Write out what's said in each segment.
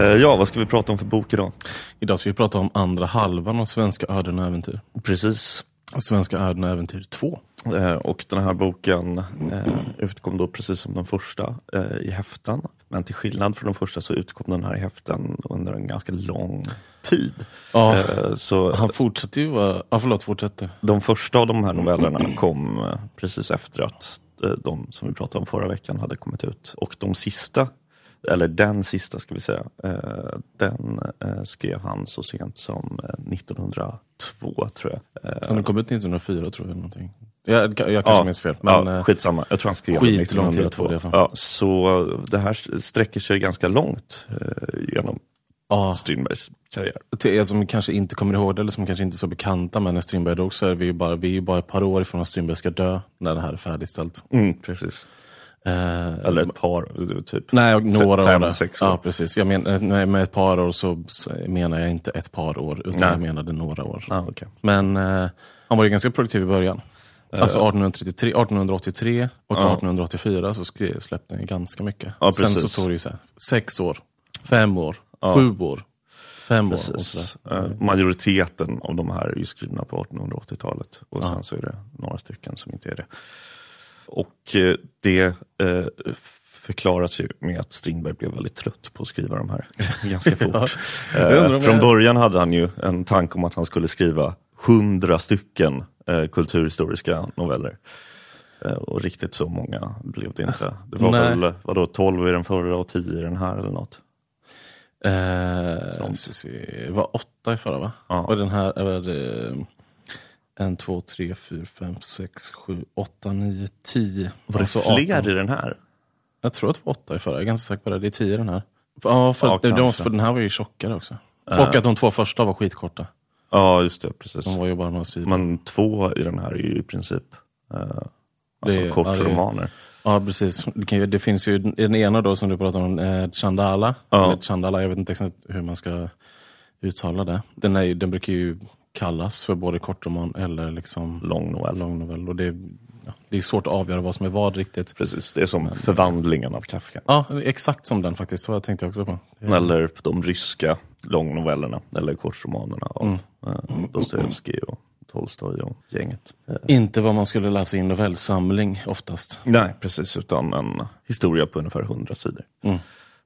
Eh, ja, vad ska vi prata om för bok idag? Idag ska vi prata om andra halvan av Svenska öden och äventyr. Precis. Svenska öden och äventyr 2. Eh, och den här boken eh, utkom då precis som den första i häften. Men till skillnad från den första så utkom den här i häften under en ganska lång tid. Ja, så han fortsätter ju vara... Ja, förlåt, fortsätter. de första av de här novellerna kom precis efter att de som vi pratade om förra veckan hade kommit ut. Och de sista, eller den sista ska vi säga, eh, den eh, skrev han så sent som eh, 1902 tror jag. Eh, Han kom ut 1904 tror jag. Någonting. Jag, jag kanske Ja, minns fel. Men, ja, eh, skitsamma, jag tror han skrev tid tog 1902. det i alla fall. Ja, så det här sträcker sig ganska långt eh, genom ja, Strindbergs karriär. till er som kanske inte kommer ihåg det, eller som kanske inte är så bekanta med när Strindberg dog, så är vi ju bara, vi är bara ett par år ifrån att Strindberg ska dö, när det här är färdigställt. Mm, precis. Eh, Eller ett par, typ. Nej, några fem, år. sex år. Ja, precis. Jag men, med, med ett par år så, så menar jag inte ett par år, utan Nej. jag menade några år. Ah, okay. Men eh, han var ju ganska produktiv i början. Eh. Alltså 1833, 1883 och Ja. 1884 så skrev, släppte han ganska mycket. Ja, Sen precis. så tog det ju så här, sex år, fem år, Ja. sju år, fem år. Och Precis. Eh, majoriteten av de här är ju skrivna på 1880-talet och sen så är det några stycken som inte är det. Och eh, det eh, förklaras ju med att Strindberg blev väldigt trött på att skriva de här ganska fort. Eh, från början hade han ju en tanke om att han skulle skriva hundra stycken kulturhistoriska noveller. Och riktigt så många blev det inte. Det var Nej. väl vadå, 12 i den förra och 10 i den här eller något. Eh, det var åtta i förra va? Ja. Och den här är eh, en, två, tre, fyra, fem, sex, sju, åtta, nio, tio. Var det Alltså fler 18. i den här? Jag tror att det var åtta i förra, jag är ganska säker på det. Det är tio i den här. Ja, för, Ja, det, de, för den här var ju tjockare också. Eh. Och att de två första var skitkorta. Ja, just det. Precis. De var ju bara några sidor. Men två i den här är ju i princip eh, alltså Det är- ja, kortromaner. Ja, precis. Det, det finns ju den ena då som du pratar om, eh, Chandala. Ja. Eller Chandala, jag vet inte exakt hur man ska uttala det. Den, är, den brukar ju kallas för både kortroman eller liksom Lång novell. lång novell. Och det, är- ja, det är svårt att avgöra vad som är vad riktigt. Precis, det är som förvandlingen av Kafka. Ja, exakt som den faktiskt. Så tänkte jag också på. Eller de ryska långnovellerna, eller kortromanerna av Mm. eh, Dostojevskij och Tolstoj och gänget. Eh, Inte vad man skulle läsa i en novellsamling oftast. nej, precis, utan en historia på ungefär 100 sidor. Mm.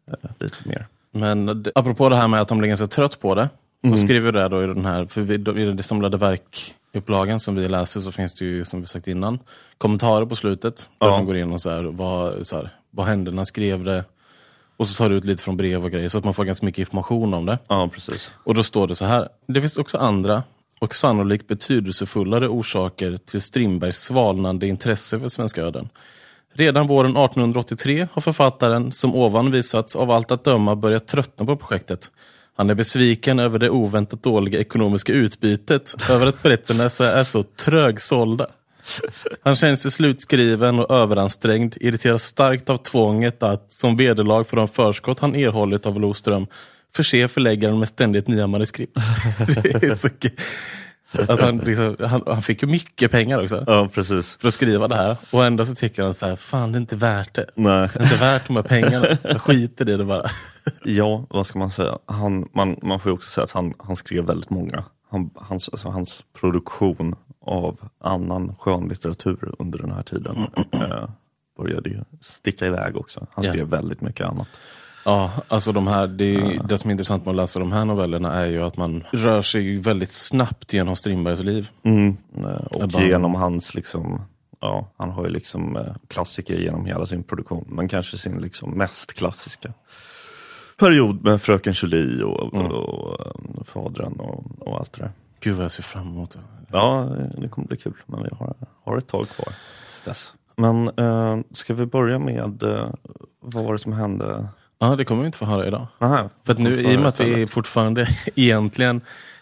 Eh, lite mer. Men apropå det här med att de blir ganska trött på det. Så skriver det då i den här, för vi, i den samlade verkupplagan som vi läser så finns det ju som vi sagt innan kommentarer på slutet. Där Ja. de går in och så här, vad, så här, vad hände när skrev det? Och så tar du ut lite från brev och grejer så att man får ganska mycket information om det. Ja, precis. Och då står det så här. Det finns också andra och sannolikt betydelsefullare orsaker till Strindbergs svalnande intresse för svenska öden. Redan våren 1883 har författaren, som ovan visats, av allt att döma börjat tröttna på projektet. Han är besviken över det oväntat dåliga ekonomiska utbytet, över att berättelserna är så trögsålda. Han känner sig slutskriven och överansträngd, irriteras starkt av tvånget att, som vederlag för de förskott han erhållit av Loström, förse förläggaren med ständigt nya manuskript. Det är så kul. Att han, liksom, han, han fick ju mycket pengar också Ja, precis. för att skriva det här. Och ändå så tycker han så här, fan det är inte värt det. Nej. Det är inte värt de här pengarna. Jag skiter i det bara. Ja, vad ska man säga? Han, man, man får ju också säga att han, han skrev väldigt många. Han, hans, alltså, hans produktion av annan skönlitteratur under den här tiden eh, började ju sticka iväg också. Han Ja. skrev väldigt mycket annat. Ja, alltså de här, det, är ju- det som är intressant med att läsa de här novellerna är ju att man rör sig väldigt snabbt genom Strindbergs liv. Mm. Eh, och bara- genom hans, liksom, ja, han har ju liksom eh, klassiker genom hela sin produktion. Men kanske sin liksom mest klassiska period med Fröken Julie och, Mm. och, eh, Fadern och, och allt det där. Gud vad jag ser fram emot det. Ja, det kommer bli kul. Men vi har, har ett tag kvar dess. Men eh, ska vi börja med eh, vad var det som hände? Ja, det kommer vi inte få höra idag. Aha, För att nu, i och med att vi stället. fortfarande egentligen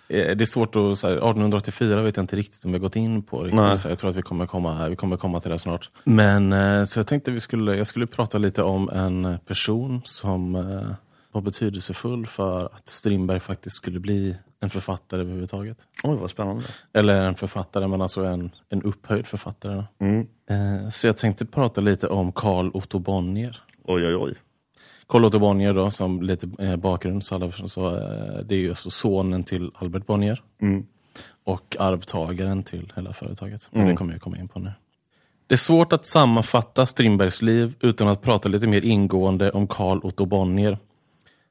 eh, det är svårt att, så här, 1884 vet jag inte riktigt om vi har gått in på. Riktigt. Så jag tror att vi kommer komma vi kommer komma till det snart. Men eh, så jag tänkte vi skulle, jag skulle prata lite om en person som eh, var betydelsefull för att Strindberg faktiskt skulle bli en författare överhuvudtaget. Oj, vad spännande. Eller en författare, men alltså en, en upphöjd författare. Mm. Så jag tänkte prata lite om Carl Otto Bonnier. Oj, oj, oj. Carl Otto Bonnier då, som lite eh, bakgrund, så, alla, så eh, det är ju alltså sonen till Albert Bonnier. Mm. Och arvtagaren till hela företaget. Men det kommer jag komma in på nu. Det är svårt att sammanfatta Strindbergs liv utan att prata lite mer ingående om Carl Otto Bonnier.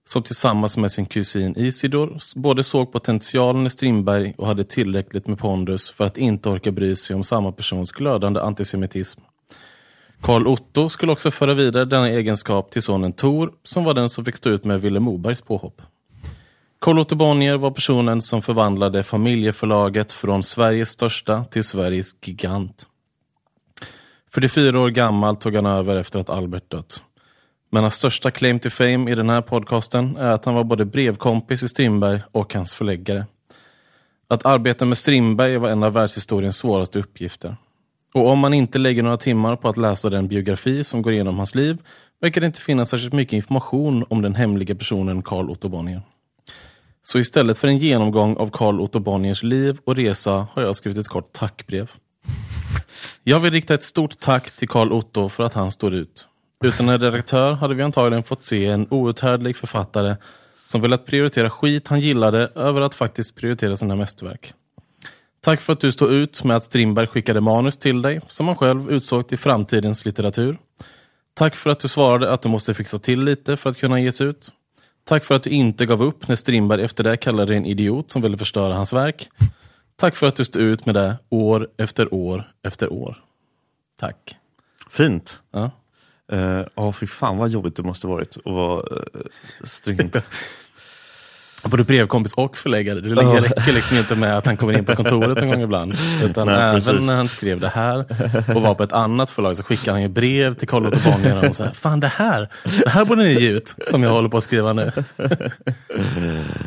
Som tillsammans med sin kusin Isidor både såg potentialen i Strindberg och hade tillräckligt med pondus för att inte orka bry sig om samma persons glödande antisemitism. Karl Otto skulle också föra vidare denna egenskap till sonen Tor, som var den som fick stå ut med Vilhelm Mobergs påhopp. Karl-Otto Bonnier var personen som förvandlade familjeförlaget från Sveriges största till Sveriges gigant. 44 år gammal tog han över efter att Albert dött. Men hans största claim to fame i den här podcasten är att han var både brevkompis i Strindberg och hans förläggare. Att arbeta med Strindberg var en av världshistoriens svåraste uppgifter. Och om man inte lägger några timmar på att läsa den biografi som går igenom hans liv verkar det inte finnas särskilt mycket information om den hemliga personen Carl Otto Bonnier. Så istället för en genomgång av Carl Otto Bonniers liv och resa har jag skrivit ett kort tackbrev. Jag vill rikta ett stort tack till Carl Otto för att han står ut. Utan en redaktör hade vi antagligen fått se en outhärdlig författare som velat prioritera skit han gillade över att faktiskt prioritera sina mästerverk. Tack för att du stod ut med att Strindberg skickade manus till dig, som han själv utsåg till framtidens litteratur. Tack för att du svarade att du måste fixa till lite för att kunna ges ut. Tack för att du inte gav upp när Strindberg efter det kallade dig en idiot som ville förstöra hans verk. Tack för att du stod ut med det år efter år efter år. Tack. Fint. Ja. Ja, uh, fy fan vad jobbigt det måste varit att vara uh, Strindberg. Både brevkompis och förläggare. Det oh. räcker liksom inte med att han kommer in på kontoret en gång ibland. Utan Nej, även precis. när han skrev det här och var på ett annat förlag så skickade han ju brev till Carl Otto Bonnier och sa Fan det här, det här borde ni ge ut som jag håller på att skriva nu.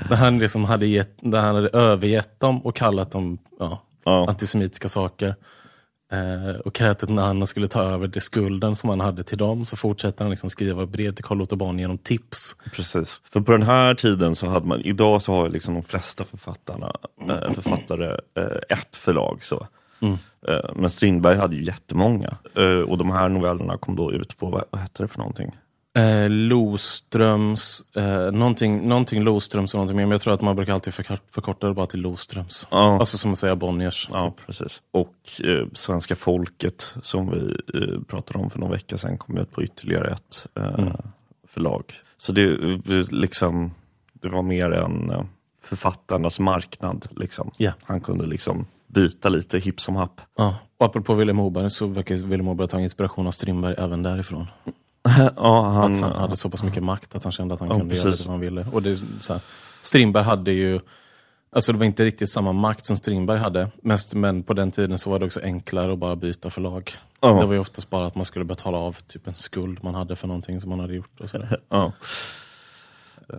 där, han liksom hade gett, där han hade övergett dem och kallat dem ja, oh. antisemitiska saker. Eh, och krävt att när han skulle ta över det skulden som han hade till dem så fortsätter han liksom skriva brev till Carl Otto Bonnier genom tips. Precis, för på den här tiden så hade man, idag så har liksom de flesta författarna, eh, författare eh, ett förlag. så. Mm. Men Strindberg hade ju jättemånga och de här novellerna kom då ut på, vad, vad hette det för någonting? Eh, Loströms, eh, någonting, någonting Loströms och någonting mer, men jag tror att man brukar alltid förkorta det bara till Loströms. Ja. Alltså som att säga Bonniers. Ja, typ. precis. Och eh, Svenska folket som vi eh, pratade om för någon vecka sedan kom ut på ytterligare ett eh, mm. förlag. Så det, eh, liksom, det var mer en eh, författarnas marknad. Liksom. Yeah. Han kunde liksom byta lite hipp som happ. Ja. Och apropå Vilhelm Moberg så verkar Vilhelm Moberg ha tagit inspiration av Strindberg även därifrån. ja, han, att han hade så pass mycket makt att han kände att han ja, kunde precis. göra det som han ville. Och det, så här, Strindberg hade ju, alltså det var inte riktigt samma makt som Strindberg hade, mest, men på den tiden så var det också enklare att bara byta förlag. Ja. Det var ju oftast bara att man skulle betala av typ en skuld man hade för någonting som man hade gjort. Och så ja.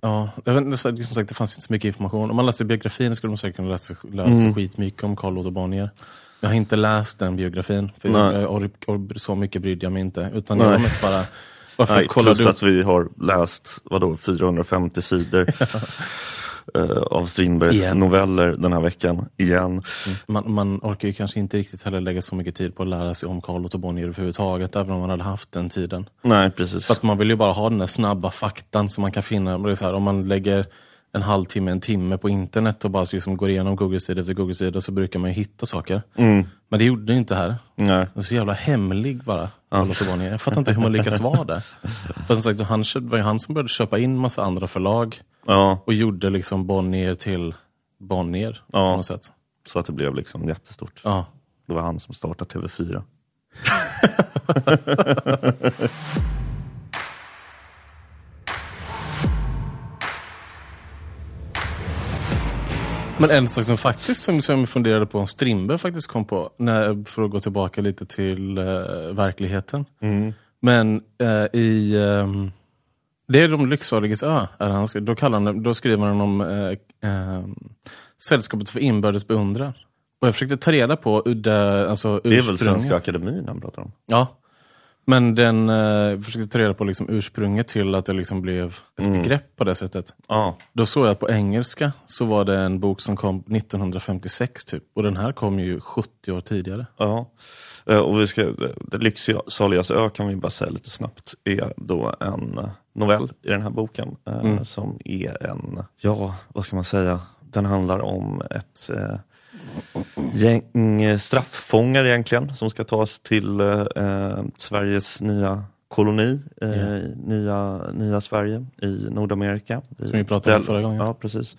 Ja, jag vet, som sagt, det fanns inte så mycket information. Om man läser biografin skulle man säkert kunna läsa, lära sig mm. skitmycket om Carl Otto Bonnier. Jag har inte läst den biografin, för jag, jag, så mycket brydde jag mig inte. Utan Nej. jag var mest bara varför Nej, plus du? att vi har läst vadå, 450 sidor uh, av Strindbergs igen. noveller den här veckan, igen. Mm. Man, man, orkar ju kanske inte riktigt heller lägga så mycket tid på att lära sig om Carl Otto Bonnier överhuvudtaget, även om man hade haft den tiden. Nej, precis. För att man vill ju bara ha den där snabba faktan som man kan finna. Det så här, om man lägger en halvtimme, en timme på internet och bara liksom går igenom Google-sida efter Google-sida så brukar man ju hitta saker. Mm. Men det gjorde det inte här. Nej. Det är så jävla hemlig bara. Ja. Jag fattar inte hur man lyckas vara det. För som sagt, han, det var ju han som började köpa in massa andra förlag. Ja. Och gjorde liksom Bonnier till Bonnier. Ja. På något sätt. Så att det blev liksom jättestort. Ja. Det var han som startade TV4. Men en sak som faktiskt som, som jag funderade på om Strindberg faktiskt kom på, när, för att gå tillbaka lite till uh, verkligheten. Mm. Men uh, i um, Det är de lycksaliges ö, är han, då, kallar han, då skriver han om uh, Sällskapet för inbördes beundran. Och jag försökte ta reda på udda, alltså Det är väl Svenska Akademin han pratar om? Ja, men den eh, försökte ta reda på liksom ursprunget till att det liksom blev ett mm. begrepp på det sättet. Ja. Då såg jag på engelska så var det en bok som kom 1956 typ. Och den här kom ju 70 år tidigare. Ja. Eh, och vi ska, det Lycksaligas ö kan vi bara säga lite snabbt är då en novell i den här boken eh, Mm. som är en, ja vad ska man säga, den handlar om ett eh, gäng eh, strafffångar egentligen som ska tas till eh, eh, Sveriges nya koloni, eh, Ja. nya, nya Sverige i Nordamerika. Som vi pratade om Del- förra gången. Ja, precis.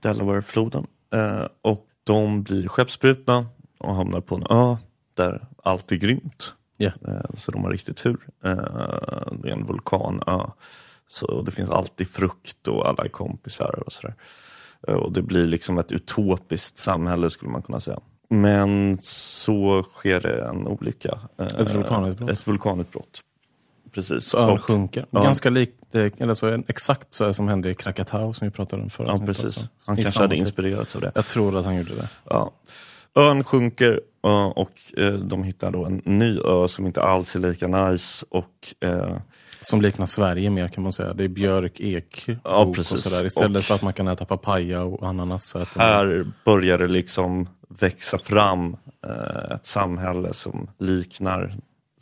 Delawarefloden. Eh, och de blir skeppsbrutna och hamnar på en ö där allt är grymt. Eh, så de har riktigt tur. Eh, det är en vulkanö. Så det finns alltid frukt och alla är kompisar och sådär. Eh, och det blir liksom ett utopiskt samhälle skulle man kunna säga. Men så sker det en olycka. Eh, Ett vulkanutbrott. Ett vulkanutbrott. Precis. Så ön Och- sjunker. ja. Ganska likt, eh, eller så, exakt så som hände i Krakatau som vi pratade om förra Ja, precis. Han kanske hade typ. inspirerats av det. Jag tror att han gjorde det. Ja. Ön sjunker eh, och eh, de hittar då en ny ö som inte alls är lika nice. Och, eh, Som liknar Sverige mer kan man säga. Det är björk, ek, Ja, ok och sådär. Istället Och- för att man kan äta papaya och ananas. Här börjar det liksom växa fram eh, ett samhälle som liknar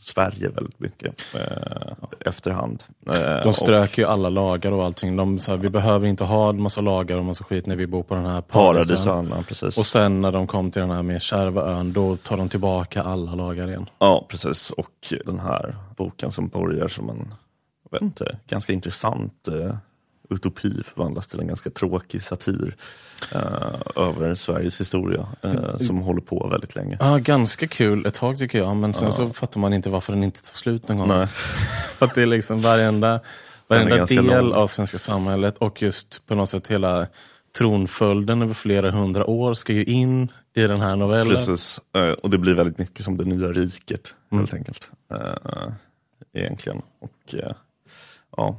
Sverige väldigt mycket eh, efterhand. Eh, De strök ju alla lagar och allting. De sa vi behöver inte ha en massa lagar och massa skit när vi bor på den här och paradisön. Paradisön, precis. Och sen när de kom till den här mer kärva ön, då tar de tillbaka alla lagar igen. Ja, precis. Och den här boken som börjar som en, jag vet inte, ganska intressant eh, utopi förvandlas till en ganska tråkig satir eh, över Sveriges historia eh, som håller på väldigt länge. Ja, ganska kul ett tag tycker jag, men sen så fattar man inte varför den inte tar slut någon gång. Nej. För att det är liksom varenda, varenda del lång. av svenska samhället och just på något sätt hela tronföljden över flera hundra år ska ju in i den här novellen. Precis, Eh, och det blir väldigt mycket som det nya riket Mm. helt enkelt. Eh, egentligen. Och eh, ja,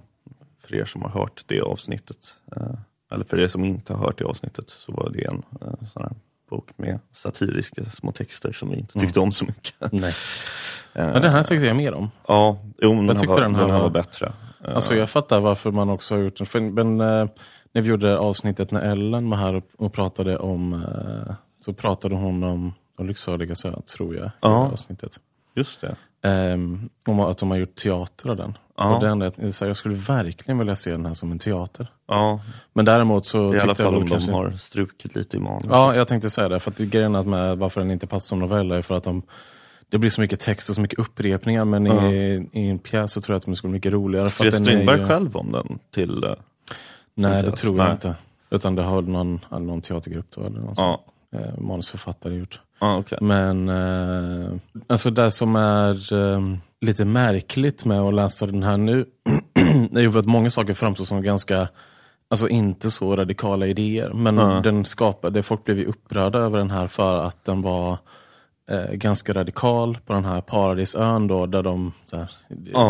för er som har hört det avsnittet, eh, eller för er som inte har hört det avsnittet, så var det en eh, sån här bok med satiriska små texter som vi inte tyckte om så mycket. Nej. Eh, Men den här tyckte jag mer om. Ja, jo, men den, tyckte här var, den den här här var bättre. Eh, Alltså jag fattar varför man också har gjort den. För, men eh, när vi gjorde avsnittet när Ellen var här och, och pratade om, eh, så pratade hon om de lycksaliga tror jag, i Ja. avsnittet. Just det. Ehm, om att de har gjort teater av den. Ja. Och den är, så här, jag skulle verkligen vilja se den här som en teater. Ja, Men däremot så i alla jag fall väl om kanske... de har strukit lite i manus. Ja, jag tänkte säga det. För att det- grejen är med varför den inte passar som novell är för att de, det blir så mycket text och så mycket upprepningar. Men i, i en pjäs så tror jag att de skulle bli mycket roligare. Skrev den Strindberg ju- själv om den till... eh, Nej, det tror jag Nej. inte. Utan det har någon, någon teatergrupp då, eller någon Ja, som, eh, manusförfattare gjort. Ja okej. Men eh, alltså det som är eh, lite märkligt med att läsa den här nu, är ju att många saker framstår som ganska, alltså inte så radikala idéer. Men Ja. den skapade, folk blev ju upprörda över den här för att den var eh, ganska radikal på den här paradisön då, där de så här,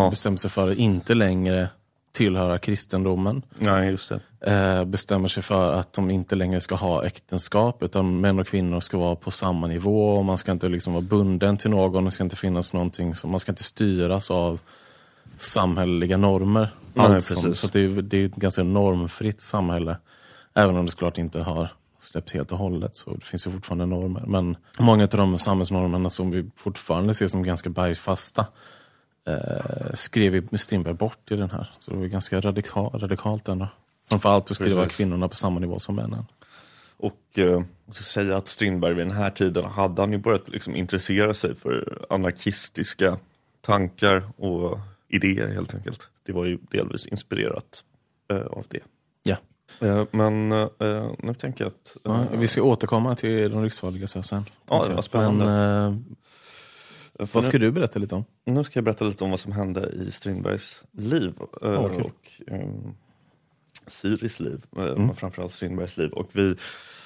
bestämmer sig för att inte längre tillhöra kristendomen Nej, just det. eh, bestämmer sig för att de inte längre ska ha äktenskap utan män och kvinnor ska vara på samma nivå och man ska inte liksom vara bunden till någon. Det ska inte finnas någonting som, man ska inte styras av samhälleliga normer. Nej, Allt som, precis. så det, är, det är ett ganska normfritt samhälle. Även om det såklart inte har släppt helt och hållet så det finns ju fortfarande normer. Men många av de samhällsnormerna som vi fortfarande ser som ganska bergfasta eh, skrev Strindberg bort i den här. Så det var ganska radikal, radikalt ändå. Framförallt att skriva Precis. kvinnorna på samma nivå som männen. Och eh, jag ska säga att Strindberg vid den här tiden hade han ju börjat liksom intressera sig för anarkistiska tankar och idéer helt enkelt. Det var ju delvis inspirerat eh, av det. Ja. Eh, men eh, nu tänker jag att... Ja, vi ska återkomma till de så sen. Ja, vad jag. spännande. Men, eh, vad ska nu, du berätta lite om? nu ska jag berätta lite om vad som hände i Strindbergs liv. eh, Ja, kul. och eh, Siris liv, eh, Mm. men framförallt Strindbergs liv. Och vi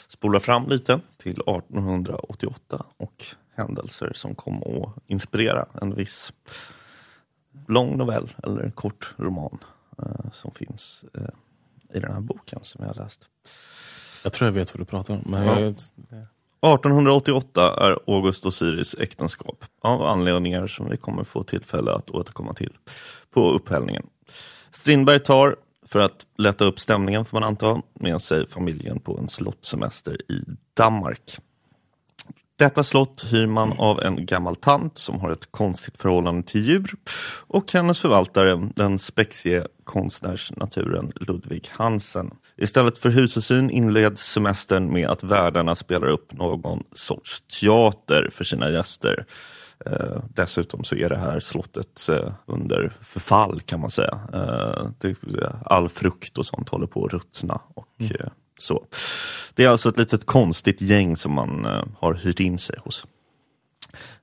spolar fram lite till 1888 och händelser som kom att inspirera en viss lång novell eller kort roman eh, som finns eh, i den här boken som jag har läst. Jag tror jag vet vad du pratar om. Men Ja. jag, 1888 är August och Siris äktenskap av anledningar som vi kommer få tillfälle att återkomma till på upphällningen. Strindberg tar, för att lätta upp stämningen får man anta, med sig familjen på en slottssemester i Danmark. Detta slott hyr man av en gammal tant som har ett konstigt förhållande till djur och hennes förvaltare, den spexige konstnärsnaturen Ludvig Hansen. Istället för husesyn inleds semestern med att värdarna spelar upp någon sorts teater för sina gäster. Eh, dessutom så är det här slottet eh, under förfall kan man säga. Eh, det, all frukt och sånt håller på att ruttna. Och, mm så. Det är alltså ett litet konstigt gäng som man eh, har hyrt in sig hos.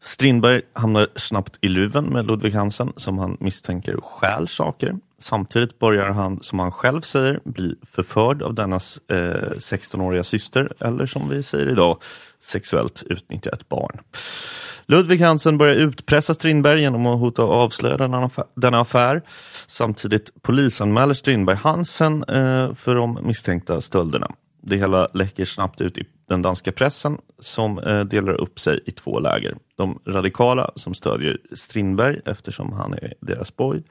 Strindberg hamnar snabbt i luven med Ludvig Hansen som han misstänker stjäl saker. Samtidigt börjar han, som han själv säger, bli förförd av dennas eh, 16-åriga syster, eller som vi säger idag, sexuellt utnyttja ett barn. Ludvig Hansen börjar utpressa Strindberg genom att hota och avslöja denna affär. Denna affär. Samtidigt polisanmäler Strindberg Hansen eh, för de misstänkta stölderna. Det hela läcker snabbt ut i den danska pressen som eh, delar upp sig i två läger. De radikala som stödjer Strindberg eftersom han är deras boy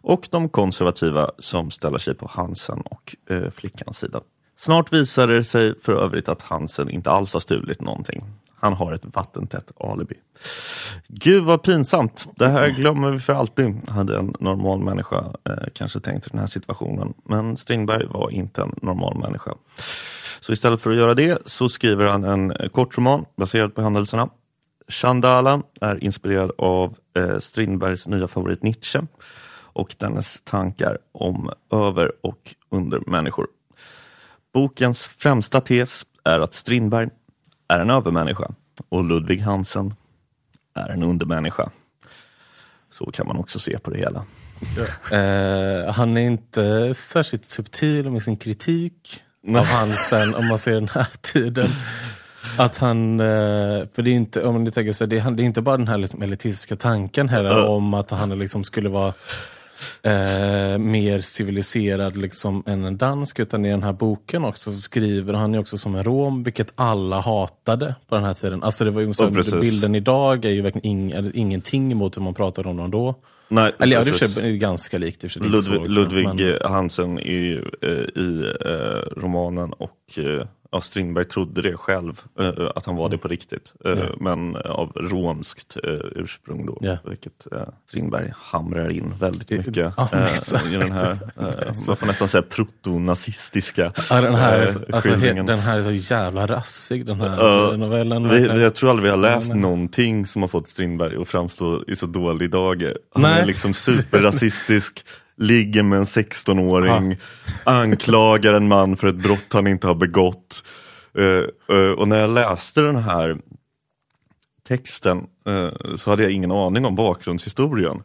och de konservativa som ställer sig på Hansen och eh, flickans sida. Snart visar det sig för övrigt att Hansen inte alls har stulit någonting. Han har ett vattentätt alibi. Gud vad pinsamt. Det här glömmer vi för alltid, hade en normal människa eh, kanske tänkt i den här situationen. Men Strindberg var inte en normal människa. Så istället för att göra det så skriver han en kort roman baserad på händelserna. Chandala är inspirerad av eh, Strindbergs nya favorit Nietzsche och dennes tankar om över och undermänniskor. Bokens främsta tes är att Strindberg är en övermänniska och Ludvig Hansen är en undermänniska. Så kan man också se på det hela. Ja. Eh, han är inte särskilt subtil med sin kritik Av Hansen om man ser den här tiden. Att han, eh, för det är inte, om ni tänker så, det är, det är inte bara den här liksom elitistiska tanken uh. om att han liksom skulle vara eh, mer civiliserad liksom än en dansk. Utan i den här boken också så skriver han ju också som en rom, vilket alla hatade på den här tiden. Alltså det var ju så, oh, bilden idag är ju verkligen ing, ingenting mot hur man pratade om dem då. Nej, Eller ja, det är ganska likt. Det Ludvig, så, Ludvig men... Hansen är ju eh, i eh, romanen och eh, ja, Strindberg trodde det själv, eh, att han var det på riktigt. Eh, ja. Men av romskt eh, ursprung då, ja. vilket eh, Strindberg hamrar in väldigt mycket ja, eh, i den här, eh, man får nästan säga proto-nazistiska ja, den, här, alltså, den här är så jävla rassig, den här novellen. Vi, jag tror aldrig vi har läst men... någonting som har fått Strindberg att framstå i så dålig dager. Han Nej. är liksom superrasistisk ligger med en 16-åring, anklagar en man för ett brott han inte har begått. Uh, uh, och när jag läste den här texten uh, så hade jag ingen aning om bakgrundshistorien.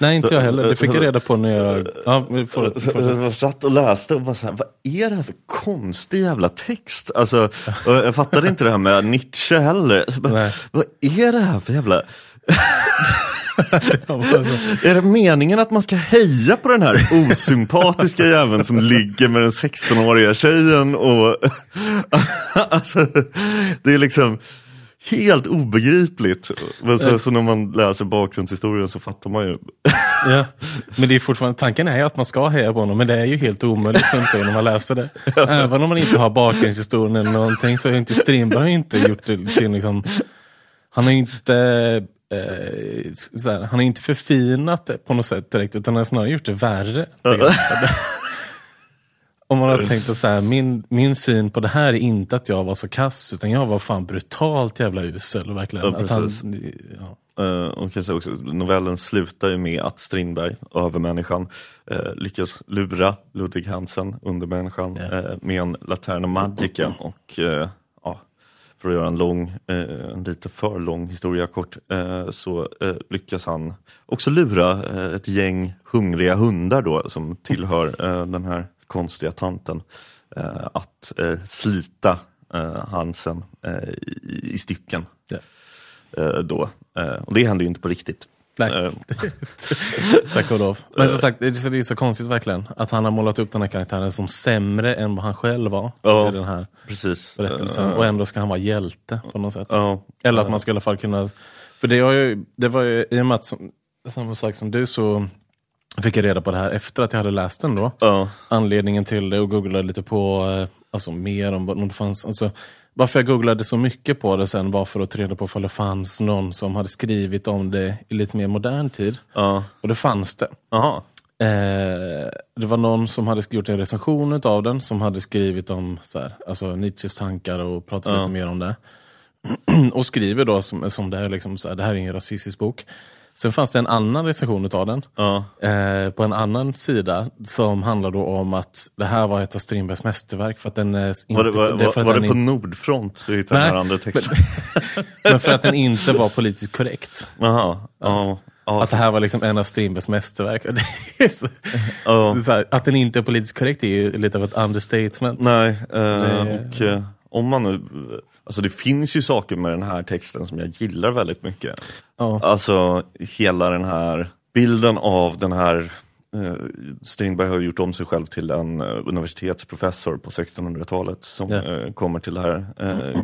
Nej, inte så, jag heller. Det fick jag reda på när jag... Ja, får, får. Jag satt och läste och bara så här, vad är det här för konstig jävla text? Alltså, jag fattade inte det här med Nietzsche heller. Bara, vad är det här för jävla... är det meningen att man ska heja på den här osympatiska jäveln som ligger med den 16-åriga tjejen? Och, alltså, det är liksom helt obegripligt. Men så, så, när man läser bakgrundshistorien så fattar man ju. ja, men det är fortfarande, tanken är ju att man ska heja på honom, men det är ju helt omöjligt sen så när man läser det. Även om man inte har bakgrundshistorien eller någonting så har inte Strindberg inte gjort det till liksom han har inte eh, såhär, han har inte förfinat det på något sätt direkt utan han har snarare gjort det värre. Om man har tänkt att så här, min, min syn på det här är inte att jag var så kass utan jag var fan brutalt jävla usel. Verkligen. Ja, att han, ja. Uh, och kanske också, novellen slutar ju med att Strindberg, övermänniskan, uh, lyckas lura Ludvig Hansen, undermänniskan, yeah. uh, med en Laterna Magica. Och för att göra en lång, eh, en lite för lång historia kort, eh, så eh, lyckas han också lura ett gäng hungriga hundar då som tillhör den här konstiga tanten att slita Hansen i, stycken. Ja. då. och det händer ju inte på riktigt. Nej, eh. tack och lov. Men som sagt, det är så konstigt verkligen att han har målat upp den här karaktären som sämre än vad han själv var ja, i den här precis. berättelsen. Och ändå ska han vara hjälte på något sätt. Ja, Eller att man ska i alla fall kunna... För det, var ju, det var ju, i och med att, som, samma sak som du, så fick jag reda på det här efter att jag hade läst den då. Ja. Anledningen till det och googlade lite på, eh, alltså mer om vad det fanns. Alltså, varför jag googlade så mycket på det sen var för att ta reda på om det fanns någon som hade skrivit om det i lite mer modern tid. Ja. Och det fanns det. Jaha. Eh, det var någon som hade gjort en recension av den, som hade skrivit om så här, alltså Nietzsches tankar och pratat Ja. lite mer om det. och skriver då som, som det, här, liksom, så här, det här är ingen rasistisk bok. Sen fanns det en annan recension av den, Ja. eh, på en annan sida, som handlar då om att det här var ett av Strindbergs mästerverk. För att den är inte, Var det, var, det var, var det på in- Nordfront du hittade den här andra texten? men för att den inte var politiskt korrekt. Jaha. Ja. Ja. Att det här var liksom en av Strindbergs mästerverk. Så, så här, att den inte är politiskt korrekt är ju lite av ett understatement. Nej, eh, Det- och eh, om man nu... Alltså det finns ju saker med den här texten som jag gillar väldigt mycket. Ja. Alltså hela den här bilden av den här eh, Strindberg har gjort om sig själv till en eh, universitetsprofessor på 1600-talet som Ja. eh, kommer till det här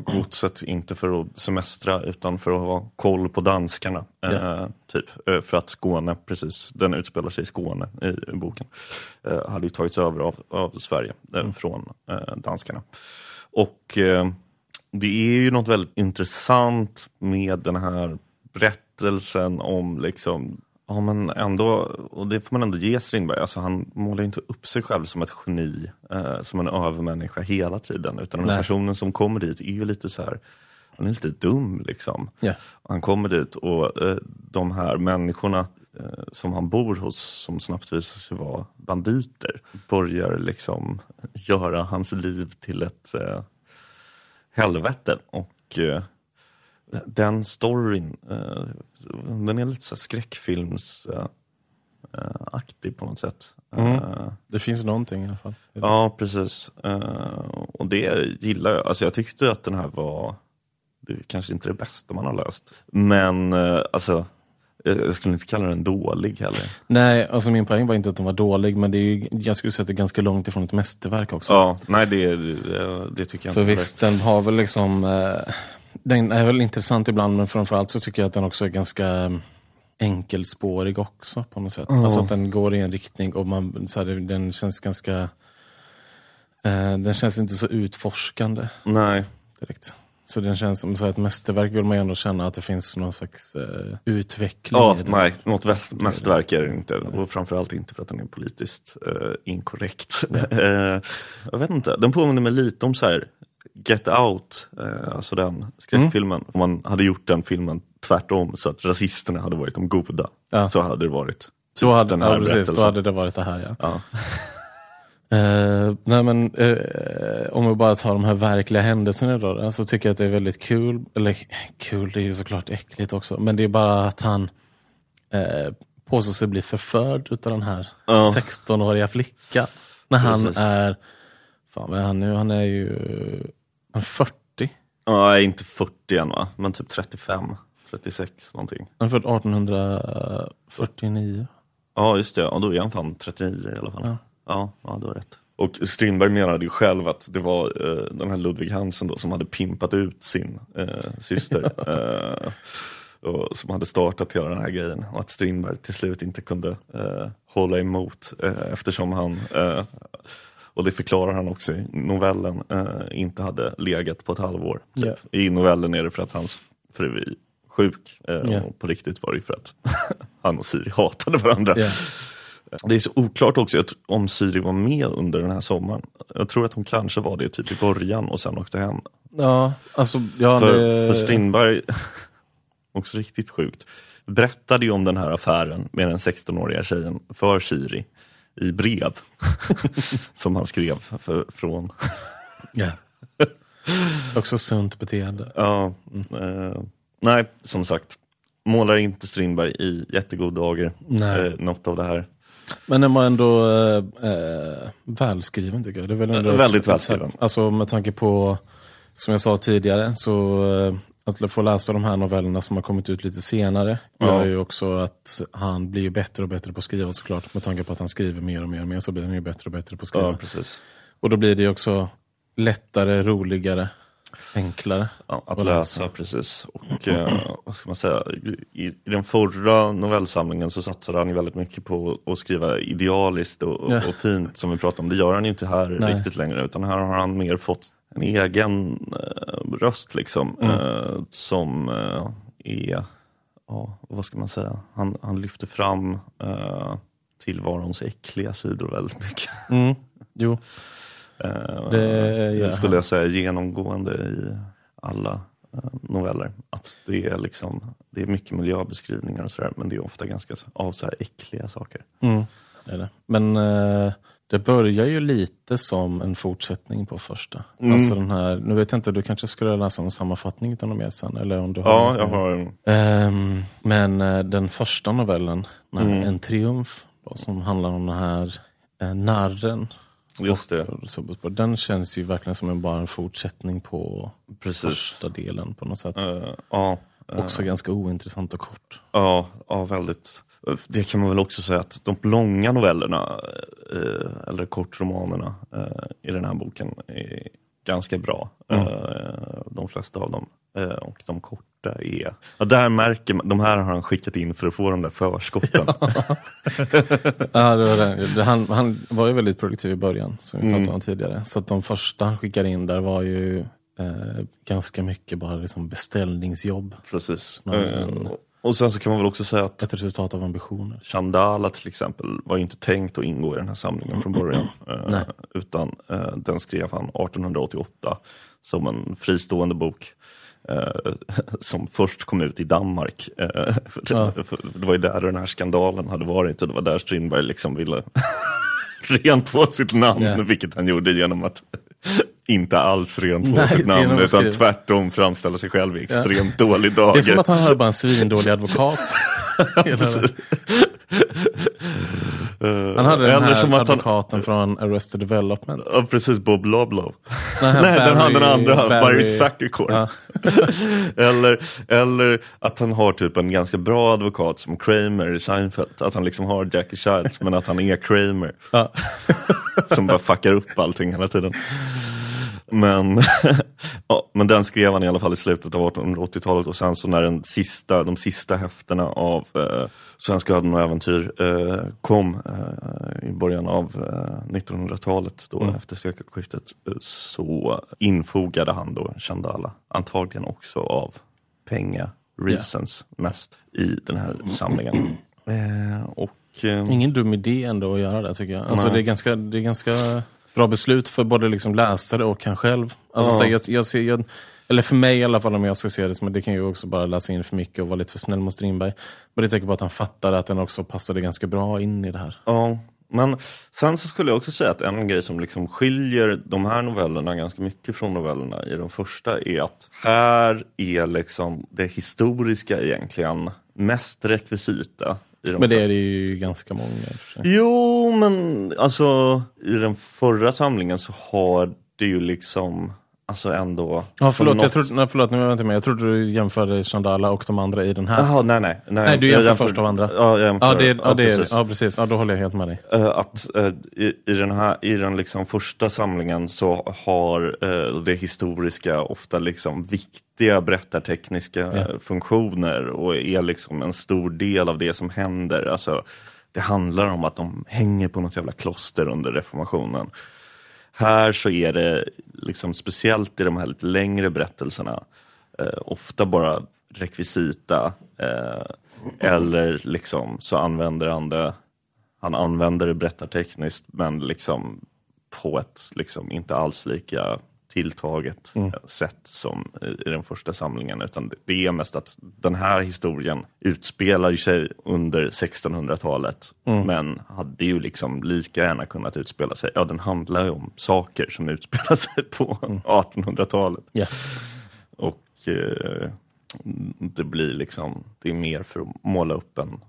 godset, inte för att semestra utan för att ha koll på danskarna. Ja. typ, för att Skåne, precis, den utspelar sig i Skåne i, boken, hade ju tagits över av, av Sverige eh, från danskarna. Och det är ju något väldigt intressant med den här berättelsen om liksom Ja men ändå, och det får man ändå ge Strindberg, alltså han målar ju inte upp sig själv som ett geni, eh, som en övermänniska hela tiden. Utan den här personen som kommer dit är ju lite så här, han är lite dum liksom. Ja. Han kommer dit och eh, de här människorna eh, som han bor hos, som snabbt visar sig vara banditer, börjar liksom göra hans liv till ett eh, helvete. Och eh, den storyn, eh, den är lite så här skräckfilms eh, på något sätt. Mm. Eh, Det finns någonting i alla fall. Ja, precis. Eh, och det gillar jag. Alltså jag tyckte att den här var, det är kanske inte det bästa man har läst. Men alltså, jag skulle inte kalla den dålig heller. Nej, alltså min poäng var inte att den var dålig, men det är ju, jag skulle säga att det är ganska långt ifrån ett mästerverk också. Ja, nej det, det, det tycker jag För inte. visst, den har väl liksom... Eh, den är väl intressant ibland, men framförallt så tycker jag att den också är ganska mm, enkelspårig också på något sätt. Ja. Alltså att den går i en riktning och man, så här, den känns ganska... Eh, den känns inte så utforskande Nej, direkt. Så den känns som så ett mästerverk vill man ju ändå känna att det finns någon slags eh, utveckling ja, nej något väst, mästerverk är det inte. Och framförallt inte för att den är politiskt eh, inkorrekt. Eh, jag vet inte, den påminner mig lite om så här Get Out, eh, alltså den skräckfilmen. Om man hade gjort den filmen tvärtom så att rasisterna hade varit de goda. Ja. Så hade det varit typ Så hade, den här ja, precis, då hade det varit det här ja. Ja. Eh, nej men eh, om vi bara tar de här verkliga händelserna då, så tycker jag att det är väldigt kul. Eller kul, det är ju såklart äckligt också. Men det är bara att han eh, påstår sig bli förförd utav den här Ja. 16-åriga flickan. När han Precis. är, fan vad är han nu? Han är ju han är 40. Ja, inte 40 än va, men typ 35, 36 någonting. Han är född 1849. Ja just det, ja, då är han fan 39 i alla fall. Ja. Ja, ja, du har rätt. Och Strindberg menade ju själv att det var eh, den här Ludvig Hansen då som hade pimpat ut sin eh, syster. eh, och som hade startat hela den här grejen. Och att Strindberg till slut inte kunde eh, hålla emot eh, eftersom han, eh, och det förklarar han också i novellen, inte hade legat på ett halvår. Typ. Ja. I novellen är det för att hans fru är sjuk. Ja. Och på riktigt var det för att han och Siri hatade varandra. Ja. Det är så oklart också om Siri var med under den här sommaren. Jag tror att hon kanske var det typ i början och sen åkte hem. ja, alltså ja, för, det, för Strindberg, också riktigt sjukt, berättade ju om den här affären med den 16-åriga tjejen för Siri i brev. som han skrev för, från. ja. Också sunt beteende. Ja, eh, nej, som sagt. Målar inte Strindberg i jättegod dager. Eh, något av det här. Men den var ändå eh, eh, välskriven tycker jag. Det är väl ändå Eh, väldigt välskriven. Alltså med tanke på, som jag sa tidigare, så eh, att få läsa de här novellerna som har kommit ut lite senare Ja. gör ju också att han blir bättre och bättre på att skriva såklart. Med tanke på att han skriver mer och mer och mer så blir han ju bättre och bättre på att skriva. Ja, precis. Och då blir det också lättare, roligare, enklare. Ja, att att läsa, precis. Och eh, vad ska man säga, i, i den förra novellsamlingen så satsade han ju väldigt mycket på att skriva idealiskt och, Ja. och fint som vi pratade om. Det gör han ju inte här Nej. riktigt längre utan här har han mer fått en egen eh, röst liksom. Eh, som eh, är, ja, vad ska man säga, han, han lyfter fram eh, tillvarons äckliga sidor väldigt mycket. Mm. Jo, Det gör skulle jag säga genomgående i alla eh, noveller. Att det är liksom, det är mycket miljöbeskrivningar och sådär, men det är ofta ganska av så här äckliga saker. mm. det det. Men eh, det börjar ju lite som en fortsättning på första. Mm. Alltså den här, nu vet jag inte, du kanske skulle läsa en sammanfattning av mer sen? Eller om du har Ja, jag har en Ehm, men eh, den första novellen, Mm. En triumf, då, som handlar om den här eh, narren. Just det, och Den känns ju verkligen som en, bara en fortsättning på precis. första delen på något sätt. Ja, eh, Också ganska ointressant och kort. Ja, ja, väldigt. Det kan man väl också säga att de långa novellerna, eh, eller kortromanerna i den här boken är ganska bra. Mm. De flesta av dem. Eh, och de korta är... Ja, där märker man, de här har han skickat in för att få de där förskotten. Ja, det var det. Han, han var ju väldigt produktiv i början, som vi Mm. pratade om tidigare. Så de första han skickade in där var ju eh, ganska mycket bara liksom beställningsjobb. Precis. Mm. Eh, och sen så kan man väl också säga att Ett resultat av ambitioner. Chandala till exempel var ju inte tänkt att ingå i den här samlingen från början. Eh, Nej. utan eh, den skrev han 1888 som en fristående bok. Eh, som först kom ut i Danmark. Eh, Ja. det var ju där den här skandalen hade varit och det var där Strindberg liksom ville rent på sitt namn. Ja. Vilket han gjorde genom att inte alls rent på sitt namn utan tvärtom framställa sig själv i extremt dålig dager. Det är som att han hade bara en svindålig advokat. Eh, han hade den här att han, advokaten från Arrested Development. Ja, precis, Bob Loblow. Nej, Nej, den, han, den andra, Barry, Barry- Zuckercorn. Ja. eller, eller att han har typ en ganska bra advokat som Kramer i Seinfeld. Att han liksom har Jackie Childs men att han är Kramer. Ja. som bara fuckar upp allting hela tiden. Men, ja, men den skrev han i alla fall i slutet av 1880-talet och sen så när den sista, de sista häftena av eh, Svenska öden och äventyr eh, kom eh, i början av eh, 1900-talet då Mm. efter sekelskiftet eh, så infogade han då Chandala, antagligen också av penga reasons mest i den här samlingen. Eh, och eh, Ingen dum idé ändå att göra det tycker jag. Alltså, Nej. det, är ganska, det är ganska bra beslut för både liksom läsare och han själv. Alltså, Ja. så jag, jag ser, jag, eller för mig i alla fall om jag ska se det, men det kan ju också bara läsa in för mycket och vara lite för snäll mot Strindberg. Men det tänker på att han fattade att den också passade ganska bra in i det här. Ja, men sen så skulle jag också säga att en grej som liksom skiljer de här novellerna ganska mycket från novellerna i de första är att här är liksom det historiska egentligen mest rekvisita. De Men det är det ju ganska många. Jo, men alltså i den förra samlingen så har det ju liksom Alltså ändå... Ja, förlåt, på jag något- trodde, nej, förlåt, nu var jag inte med. Jag trodde du jämförde Chandala och de andra i den här. Jaha, nej, nej. Nej, du jag jämför första och andra. Ja, jag jämför. Ja, det, ja, det är, precis. ja, precis. Ja, då håller jag helt med dig. Eh, att eh, i, i den här i den liksom första samlingen så har eh, det historiska ofta liksom viktiga berättartekniska Ja. funktioner och är liksom en stor del av det som händer. Alltså, det handlar om att de hänger på något jävla kloster under reformationen. Här så är det liksom speciellt i de här lite längre berättelserna eh, ofta bara rekvisita eh, eller liksom så använder han det han använder det berättartekniskt men liksom på ett liksom inte alls lika tilltaget Mm. eh, sätt som i, den första samlingen. Utan det- är mest att den här historien utspelar sig under 1600-talet Mm. men hade ju liksom lika gärna kunnat utspela sig, ja den handlar ju om saker som utspelar sig på Mm. 1800-talet. Ja. Och eh, det blir liksom, det är mer för att måla upp en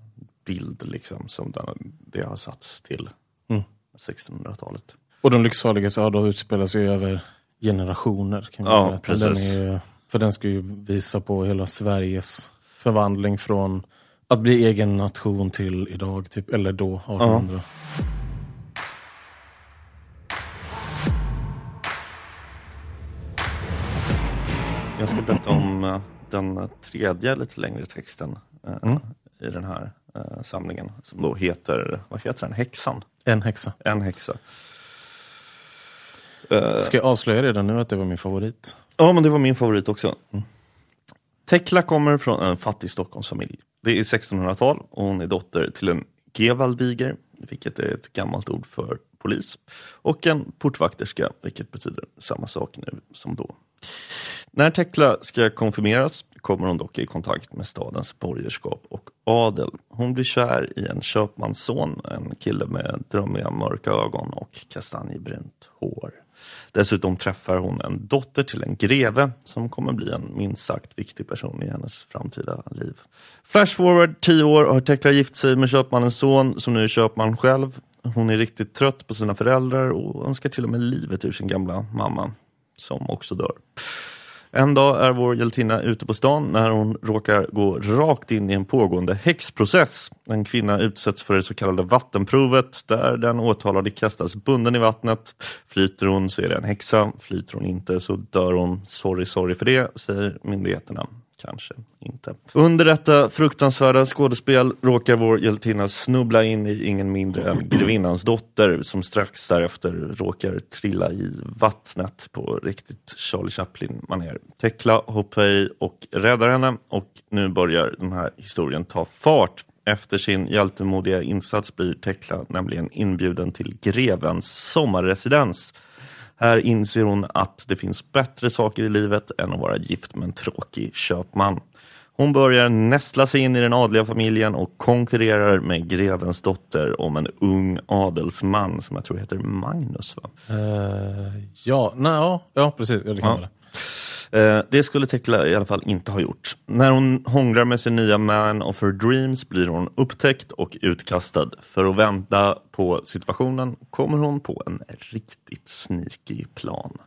bild liksom som den, det har satts till Mm. 1600-talet. Och de lycksaligas öden utspelar sig över generationer. Kan vi Ja, berätta. Den är, för den ska ju visa på hela Sveriges förvandling från att bli egen nation till idag, typ, eller då, 1800. Jag ska berätta om eh, den tredje lite längre texten eh, Mm. i den här eh, samlingen som då heter, vad heter den, Häxan? En häxa. En häxa. Eh, Ska jag avslöja redan nu att det var min favorit? Ja, men det var min favorit också. Tekla kommer från en fattig Stockholmsfamilj. Det är 1600-tal och hon är dotter till en Gevaldiger, vilket är ett gammalt ord för polis, och en portvakterska, vilket betyder samma sak nu som då. När Tekla ska konfirmeras kommer hon dock i kontakt med stadens borgerskap och adel. Hon blir kär i en köpmansson, en kille med drömmiga mörka ögon och kastanjebrunt hår. Dessutom träffar hon en dotter till en greve som kommer bli en minst sagt viktig person i hennes framtida liv. Flash forward 10 år har Tekla gift sig med köpmannens son som nu är köpman själv. Hon är riktigt trött på sina föräldrar och önskar till och med livet ur sin gamla mamma, som också dör. En dag är vår hjältinna ute på stan när hon råkar gå rakt in i en pågående häxprocess. En kvinna utsätts för det så kallade vattenprovet där den åtalade kastas bunden i vattnet. Flyter hon så är det en häxa, flyter hon inte så dör hon. Sorry, sorry för det, säger myndigheterna. Kanske inte. Under detta fruktansvärda skådespel råkar vår hjältinna snubbla in i ingen mindre än grevinnans dotter som strax därefter råkar trilla i vattnet på riktigt Charlie Chaplin-manér. Tekla hoppar i och räddar henne och nu börjar den här historien ta fart. Efter sin hjältemodiga insats blir Tekla nämligen inbjuden till grevens sommarresidens här inser hon att det finns bättre saker i livet än att vara gift med en tråkig köpman. Hon börjar nästla sig in i den adliga familjen och konkurrerar med grevens dotter om en ung adelsman som jag tror heter Magnus. Va? Uh, ja, nej, ja, ja, precis. Ja, det kan ja. Eh, det skulle Tekla i alla fall inte ha gjort. När hon hånglar med sin nya man of her dreams blir hon upptäckt och utkastad. För att vända på situationen kommer hon på en riktigt sneaky plan.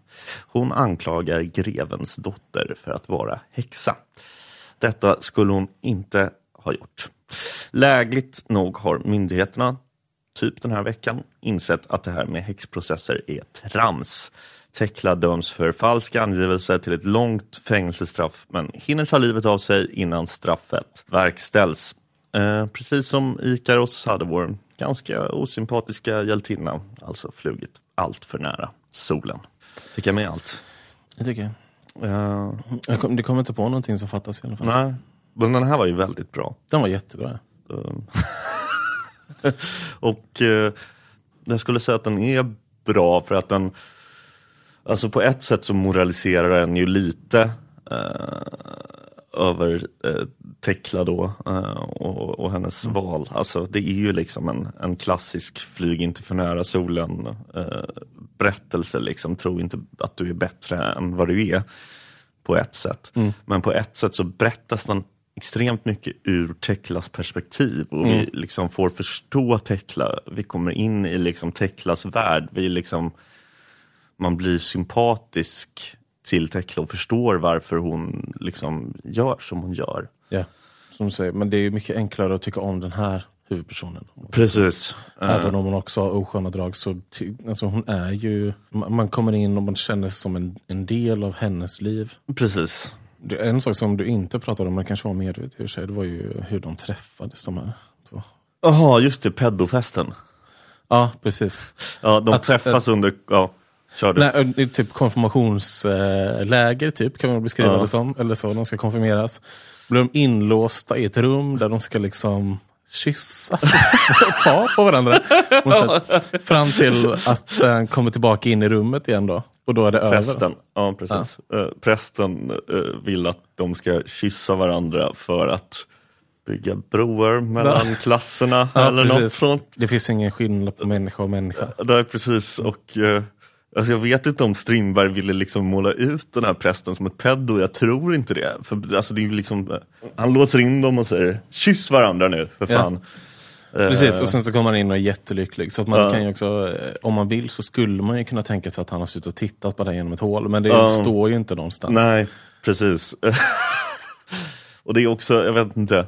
Hon anklagar grevens dotter för att vara häxa. Detta skulle hon inte ha gjort. Lägligt nog har myndigheterna, typ den här veckan, insett att det här med häxprocesser är trams. Tekla döms för falsk angivelse till ett långt fängelsestraff men hinner ta livet av sig innan straffet verkställs. Eh, precis som Ikaros hade vår ganska osympatiska hjältinna alltså flugit allt för nära solen. Fick jag med allt? Det tycker jag. Uh, jag kom, du kommer inte på någonting som fattas i alla fall? Nej, men den här var ju väldigt bra. Den var jättebra. Uh, och uh, jag skulle säga att den är bra för att den Alltså på ett sätt så moraliserar den ju lite eh, över eh, Tekla då eh, och, och, hennes mm. val. Alltså det är ju liksom en, en klassisk flyg inte för nära solen eh, berättelse. Liksom. Tro inte att du är bättre än vad du är på ett sätt. Mm. Men på ett sätt så berättas den extremt mycket ur Teklas perspektiv och mm. vi liksom får förstå Tekla. Vi kommer in i liksom Teklas värld. Vi liksom man blir sympatisk till Tekla och förstår varför hon liksom gör som hon gör. Ja, som du säger, men det är mycket enklare att tycka om den här huvudpersonen. Precis. Även om hon också har osköna drag så alltså hon är ju, man kommer in och man känner sig som en, en del av hennes liv. Precis. En sak som du inte pratade om, men kanske var medvetet i sig, det var ju hur de träffades de här två. Jaha, just det, pedofesten. Ja, precis. Ja, de att, träffas äh, under, ja. Nej, typ konfirmationsläger typ, kan man beskriva ja. det som. Eller så, de ska konfirmeras. Blir de inlåsta i ett rum där de ska liksom kyssas och ta på varandra. Fram till att den kommer tillbaka in i rummet igen då. Och då är det Prästen, över. ja, precis. Ja. Uh, prästen uh, vill att de ska kyssa varandra för att bygga broar mellan ja. klasserna ja, eller precis. något sånt. Det finns ingen skillnad på människa och människa. Nej, precis. Och uh, Alltså jag vet inte om Strindberg ville liksom måla ut den här prästen som ett pedo, jag tror inte det. För alltså det är liksom, han låser in dem och säger kyss varandra nu, för fan. Ja. Precis, och sen så kommer han in och är jättelycklig. Så att man ja. kan också, eh, om man vill så skulle man ju kunna tänka sig att han har suttit och tittat på det genom ett hål. Men det ja. står ju inte någonstans. Nej, precis. och det är också, jag vet inte,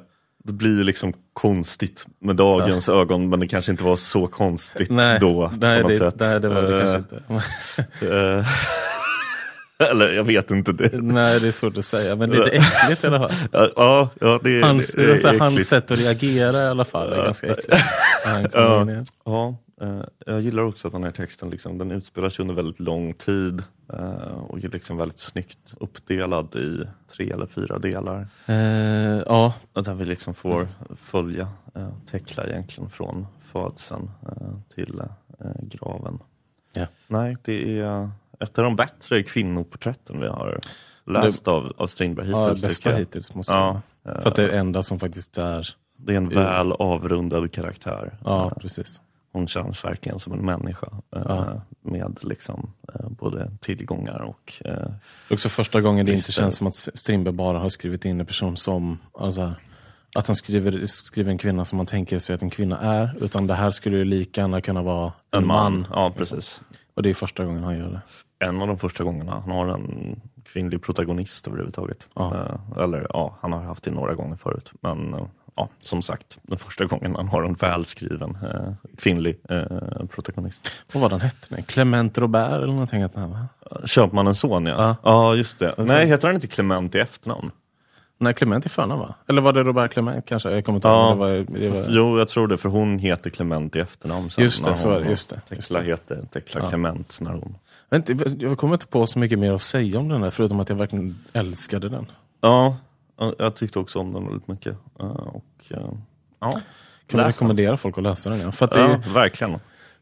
det blir ju liksom konstigt med dagens ja. ögon men det kanske inte var så konstigt nej, då. Nej, på något det, sätt. nej, det var det uh, kanske inte. uh, eller jag vet inte. Det. Nej, det är svårt att säga, men lite äckligt i alla fall. Ja, ja det, hans, det är alltså, hans sätt att reagera i alla fall är ganska äckligt. ja, ja. Eh, jag gillar också att den här texten liksom, den utspelar sig under väldigt lång tid eh, och är liksom väldigt snyggt uppdelad i tre eller fyra delar. Eh, ja, Där vi liksom får följa eh, Tekla egentligen från födseln eh, till eh, graven. Ja. Nej, det är ett av de bättre kvinnoporträtten vi har läst av, av Strindberg ja hittills. bästa tycker jag. hittills måste jag Ja, För att det är det enda som faktiskt är... det är en väl avrundad karaktär. Ja, precis. Hon känns verkligen som en människa eh, Ja. med liksom, eh, både tillgångar och eh, Det är också första gången det inte känns som att Strindberg bara har skrivit in en person som, alltså, att han skriver, skriver en kvinna som man tänker sig att en kvinna är, utan det här skulle ju lika gärna kunna vara en, en man. man. Ja, precis. Och det är första gången han gör det. En av de första gångerna han har en kvinnlig protagonist överhuvudtaget. Ja. Eh, eller ja, han har haft det några gånger förut. Men eh, ja, som sagt, den första gången han har en välskriven eh, kvinnlig eh, protagonist. Vad var den hette? Clement Robert eller någonting? Att han, va? Son ja. Ja. Ja, just det. Nej, heter han inte Clement i efternamn? Nej, Clement i förnamn va? Eller var det Robert Clement kanske? Jag kommer inte Ja. ihåg. Det var, det var... Jo, jag tror det, för hon heter Clement i efternamn. sen Just det, så är det, just det, Tekla heter Tekla Clement när hon... Jag, inte, jag kommer inte på så mycket mer att säga om den här, förutom att jag verkligen älskade den. Ja, ja, jag tyckte också om den väldigt mycket. Eh, och, eh, ja, Kan läs den. rekommendera folk att läsa den? Ja. För att det är, Ja, verkligen.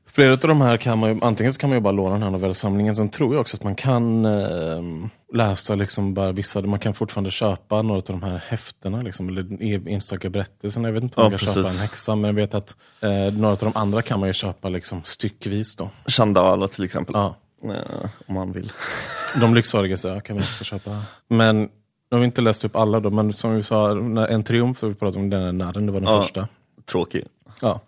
Flera av de här kan man ju, antingen så kan man ju bara låna den här novellsamlingen, sen tror jag också att man kan eh, läsa liksom bara vissa, man kan fortfarande köpa några av de här häftena, liksom, eller e- enstaka berättelserna. Jag vet inte om Ja, man kan köpa precis. en häxa, men jag vet att eh, några av de andra kan man ju köpa liksom, styckvis. Då. Chandala till exempel. Ja. Eh, om man vill. De lycksaliga så kan man också köpa. Men nu har vi inte läst upp alla då, men som vi sa, En triumf, vi pratade om den här narren, det var den Ja. första. Tråkig. Ja.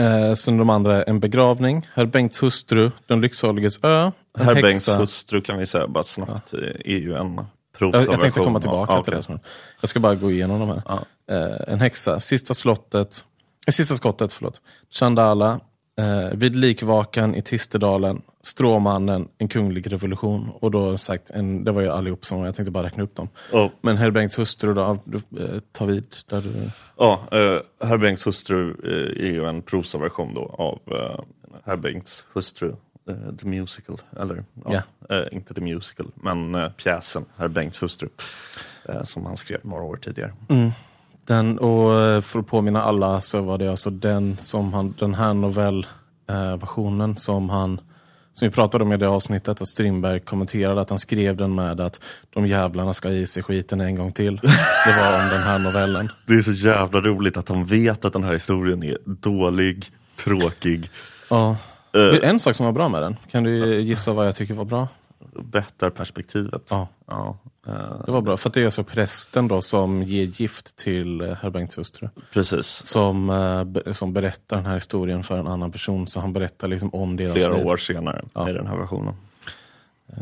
Eh, sen de andra, En begravning, Herr Bengts hustru, Den lycksaliges ö, En Herr häxa. Bengts hustru kan vi säga bara snabbt eh, är ju en Jag, jag tänkte komma tillbaka Ja, till okej. det. Jag ska bara gå igenom de här. Ja. Eh, en häxa, Sista slottet, eh, Sista skottet, förlåt. Chandala, eh, Vid likvakan i Tisterdalen, Stråmannen, En kunglig revolution. Och då sagt, en, det var ju allihop som, jag tänkte bara räkna upp dem. Ja, Men Herr Bengts hustru då, du, eh, ta vid där du... ja eh, Herr Bengts hustru eh, är ju en provsaversion då av eh, Herr Bengts hustru, eh, The Musical. Eller ja, eh, inte The Musical, men eh, pjäsen Herr Bengts hustru. Eh, som han skrev några år tidigare. Den, och eh, för att påminna alla så var det alltså den, som han, den här novellversionen som han som vi pratade om i det avsnittet, att Strindberg kommenterade att han skrev den med att de jävlarna ska i sig skiten en gång till. Det var om den här novellen. Det är så jävla roligt att de vet att den här historien är dålig, tråkig, Ja. eh, Det är en sak som var bra med den. Kan du gissa vad jag tycker var bra? Berättar perspektivet. Ja, Ja, det var bra. För det är alltså prästen då som ger gift till eh, herr Bengts hustru. precis. Som, eh, som berättar den här historien för en annan person. Så han berättar liksom om deras Flera liv. år senare Ja. i den här versionen. Eh,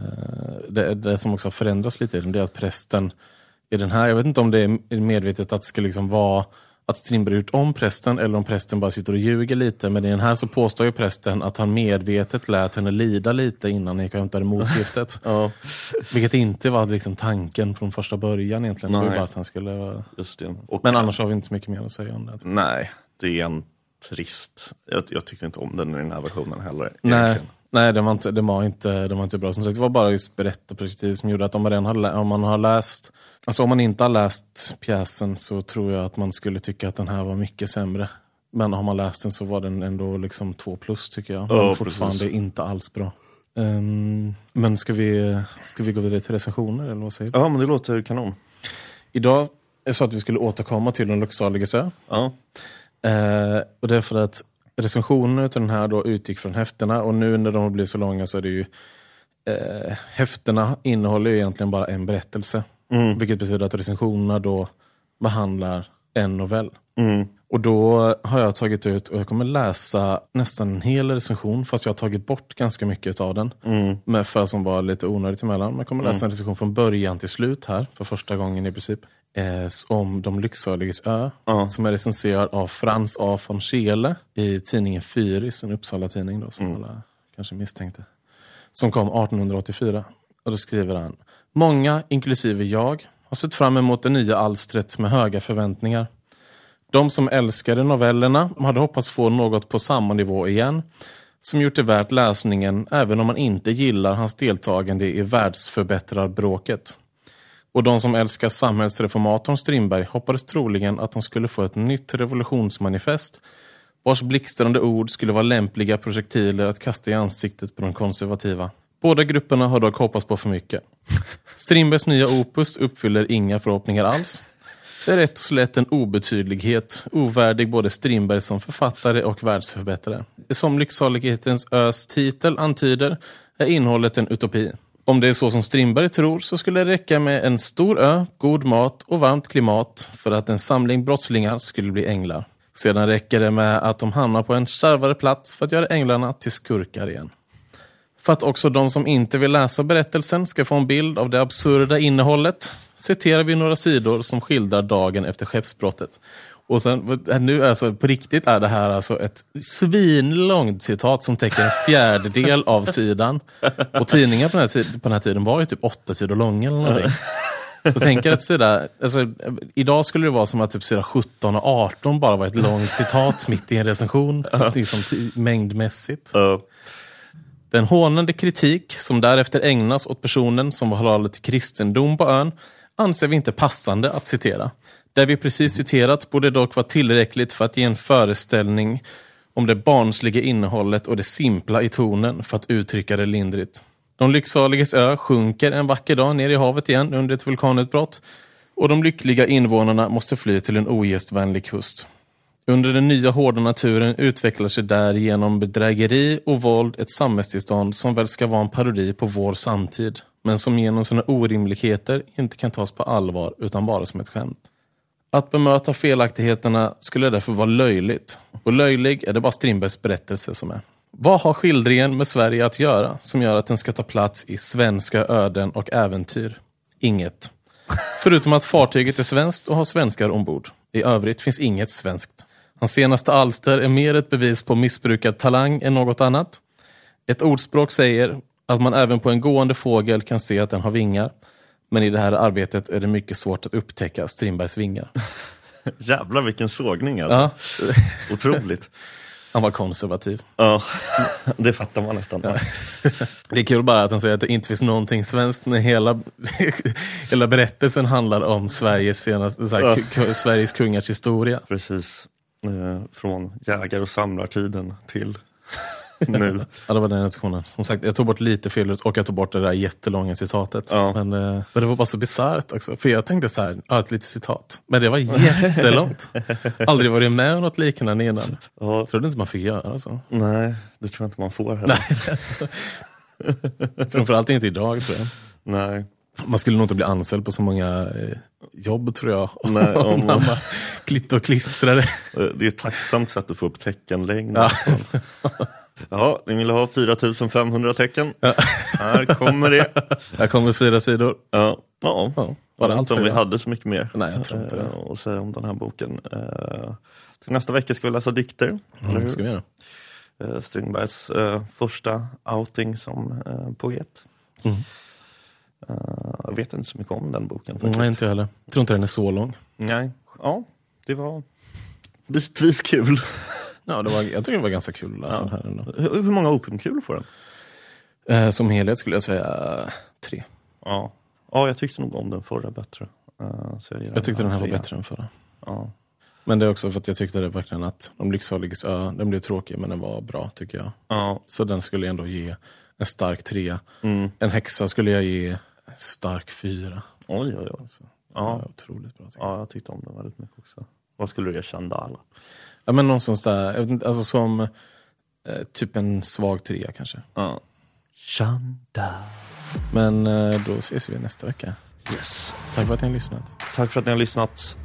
det, det som också har förändrats lite i den, det är att prästen i den här, jag vet inte om det är medvetet att det ska liksom vara att Strindberg gjort om prästen eller om prästen bara sitter och ljuger lite. Men i den här så påstår ju prästen att han medvetet lät henne lida lite innan gick och hämtade motgiftet. Ja, Vilket inte var liksom tanken från första början egentligen. Det var Nej. bara att han skulle just det. Och, Men annars har vi inte så mycket mer att säga om det. Nej, det är en trist. Jag, jag tyckte inte om den i den här versionen heller. Nej, egentligen. nej den, var inte, den, var inte, den var inte bra. Som sagt, det var bara just berättarperspektiv som gjorde att om man, redan har, om man har läst Alltså om man inte har läst pjäsen så tror jag att man skulle tycka att den här var mycket sämre. Men har man läst den så var den ändå liksom två plus tycker jag. Men Ja, fortfarande precis. inte alls bra. Ehm, men ska vi, ska vi gå vidare till recensioner eller vad säger du? Ja, men det låter kanon. Idag är så att vi skulle återkomma till Den lycksaliges ö. Ja, Eh, och det är för att recensionen av den här då utgick från häftena och nu när de har blivit så långa så är det ju eh, häftena innehåller ju egentligen bara en berättelse. Vilket betyder att recensionerna då behandlar en novell. mm. Och då har jag tagit ut, och jag kommer läsa nästan en hel recension fast jag har tagit bort ganska mycket av den. Mm. Men för som var lite onödigt emellan. Men jag kommer läsa en recension från början till slut här, för första gången i princip. Eh, om De lycksaliges ö. Ja. Som är recenserad av Frans A. von Scheele i tidningen Fyris, en Uppsala-tidning då, som alla kanske misstänkte. Som kom 1884. Och då skriver han. Många, inklusive jag, har sett fram emot det nya alstret med höga förväntningar. De som älskade novellerna hade hoppats få något på samma nivå igen, som gjort det värt läsningen även om man inte gillar hans deltagande i världsförbättrarbråket. Och de som älskar samhällsreformatorn Strindberg hoppades troligen att de skulle få ett nytt revolutionsmanifest vars blixtrande ord skulle vara lämpliga projektiler att kasta i ansiktet på de konservativa. Båda grupperna har dock hoppats på för mycket. Strindbergs nya opus uppfyller inga förhoppningar alls. Det är rätt och slätt en obetydlighet, ovärdig både Strindberg som författare och världsförbättrare. Som Lycksalighetens ös titel antyder är innehållet en utopi. Om det är så som Strindberg tror så skulle det räcka med en stor ö, god mat och varmt klimat för att en samling brottslingar skulle bli änglar. Sedan räcker det med att de hamnar på en kärvare plats för att göra änglarna till skurkar igen. För att också de som inte vill läsa berättelsen ska få en bild av det absurda innehållet citerar vi några sidor som skildrar dagen efter skeppsbrottet. Och sen, nu alltså, på riktigt är det här alltså ett svinlångt citat som täcker en fjärdedel av sidan. Och tidningar på den, här, på den här tiden var ju typ åtta sidor långa eller någonting. Så tänk att sida, alltså, idag skulle det vara som att typ sida 17 och 18 bara var ett långt citat mitt i en recension, liksom, mängdmässigt. Uh. Den hånande kritik som därefter ägnas åt personen som var hållit till kristendom på ön anser vi inte passande att citera. Det vi precis citerat borde dock vara tillräckligt för att ge en föreställning om det barnsliga innehållet och det simpla i tonen för att uttrycka det lindrigt. De lycksaliges ö sjunker en vacker dag ner i havet igen under ett vulkanutbrott och de lyckliga invånarna måste fly till en ogästvänlig kust. Under den nya hårda naturen utvecklar sig där genom bedrägeri och våld ett samhällstillstånd som väl ska vara en parodi på vår samtid, men som genom sina orimligheter inte kan tas på allvar utan bara som ett skämt. Att bemöta felaktigheterna skulle därför vara löjligt, och löjlig är det bara Strindbergs berättelse som är. Vad har skildringen med Sverige att göra som gör att den ska ta plats i svenska öden och äventyr? Inget. Förutom att fartyget är svenskt och har svenskar ombord. I övrigt finns inget svenskt. Hans senaste alster är mer ett bevis på missbrukad talang än något annat. Ett ordspråk säger att man även på en gående fågel kan se att den har vingar. Men i det här arbetet är det mycket svårt att upptäcka Strindbergs vingar. Jävlar vilken sågning alltså. Ja. Otroligt. Han var konservativ. Ja, det fattar man nästan. Ja. Det är kul bara att han säger att det inte finns någonting svenskt när hela, hela berättelsen handlar om Sveriges, senaste, så här, Ja. Sveriges kungars historia. Precis. Eh, från jägar och samlartiden till nu. Ja, det var den recensionen. Som sagt, jag tog bort lite fel och jag tog bort det där jättelånga citatet. Ja. Men, eh, men det var bara så bisarrt också. För jag tänkte så här, ja, ett litet citat. Men det var jättelångt. Aldrig varit med om något liknande innan. Ja, Jag trodde inte man fick göra så. nej, det tror jag inte man får heller. Framförallt inte idag tror jag. Nej. Man skulle nog inte bli anställd på så många eh, jobb tror jag. Nej, om- man klippte och klistrade. Det är ett tacksamt sätt att få upp teckenlängd. Ja. Ja, ni vill ha 4500 tecken. Här kommer det. Här kommer fyra sidor. Ja, ja. Ja, var det allt om vi det? hade så mycket mer Nej, jag tror inte det. eh, att säga om den här boken. Eh, Till nästa vecka ska vi läsa dikter. Mm, hur? ska vi göra. Eh, Strindbergs eh, första outing som eh, poet. Mm. Eh, jag vet inte så mycket om den boken faktiskt. Nej, inte jag heller. Jag tror inte den är så lång. Nej. Ja, det var bitvis kul. Ja, det var, jag tycker det var ganska kul att läsa den här ändå. Hur, hur många opiumkulor får den? Eh, som helhet skulle jag säga tre. Ja. ja, jag tyckte nog om den förra bättre. Eh, så jag, Jag tyckte den här var trea. bättre än förra. Ja. Men det är också för att jag tyckte det verkligen att De lycksaliges ö, den blev tråkig men den var bra tycker jag. Ja. Så den skulle jag ändå ge en stark trea. Mm. En häxa skulle jag ge stark fyra. Oj, oj, oj. Alltså, Ja. ja. Otroligt bra. Ja, jag tyckte om den väldigt mycket också. Vad skulle du ge Chandala? Ja, men någonstans där, alltså som eh, typ en svag trea kanske. Ja. Chandala. Men eh, då ses vi nästa vecka. Yes. Tack för att ni har lyssnat. Tack för att ni har lyssnat.